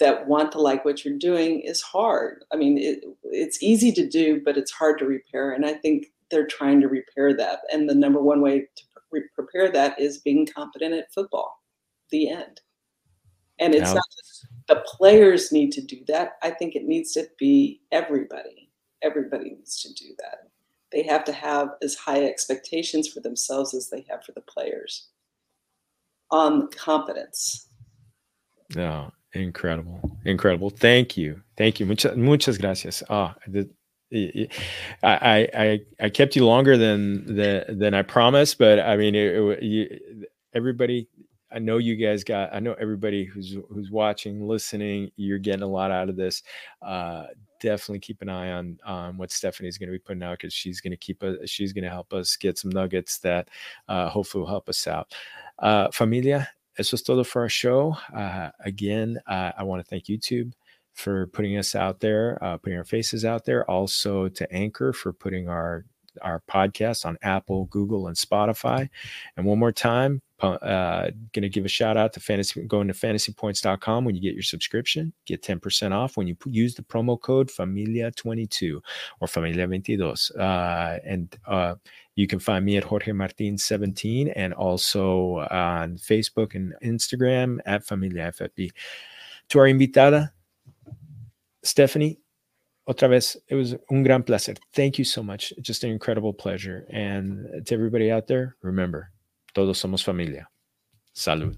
that want to like what you're doing is hard. I mean, it, it's easy to do, but it's hard to repair. And I think they're trying to repair that. And the number one way to prepare that is being competent at football. The end. And it's not just the players need to do that. I think it needs to be everybody. Everybody needs to do that. They have to have as high expectations for themselves as they have for the players on competence. Yeah, incredible, incredible. Thank you, thank you. Muchas, muchas gracias. Ah, I, I I kept you longer than than than I promised, but I mean, it, it, you, everybody. I know you guys got. I know everybody who's who's watching, listening. You're getting a lot out of this. Uh, definitely keep an eye on on what Stephanie's going to be putting out because she's going to keep us. She's going to help us get some nuggets that uh, hopefully will help us out. Uh, familia, eso es todo for our show. Uh, again, I want to thank YouTube for putting us out there, uh, putting our faces out there. Also to Anchor for putting our our podcast on Apple, Google, and Spotify. And one more time, uh, going to give a shout out to fantasy going to fantasypoints.com when you get your subscription get 10% off when you use the promo code familia22 or familia22 uh, and uh, you can find me at jorge martin 17 and also on facebook and instagram at familia ffp to our invitada stephanie otra vez, it was un gran placer. Thank you so much. Just an incredible pleasure. And to everybody out there, remember, todos somos familia. Salud.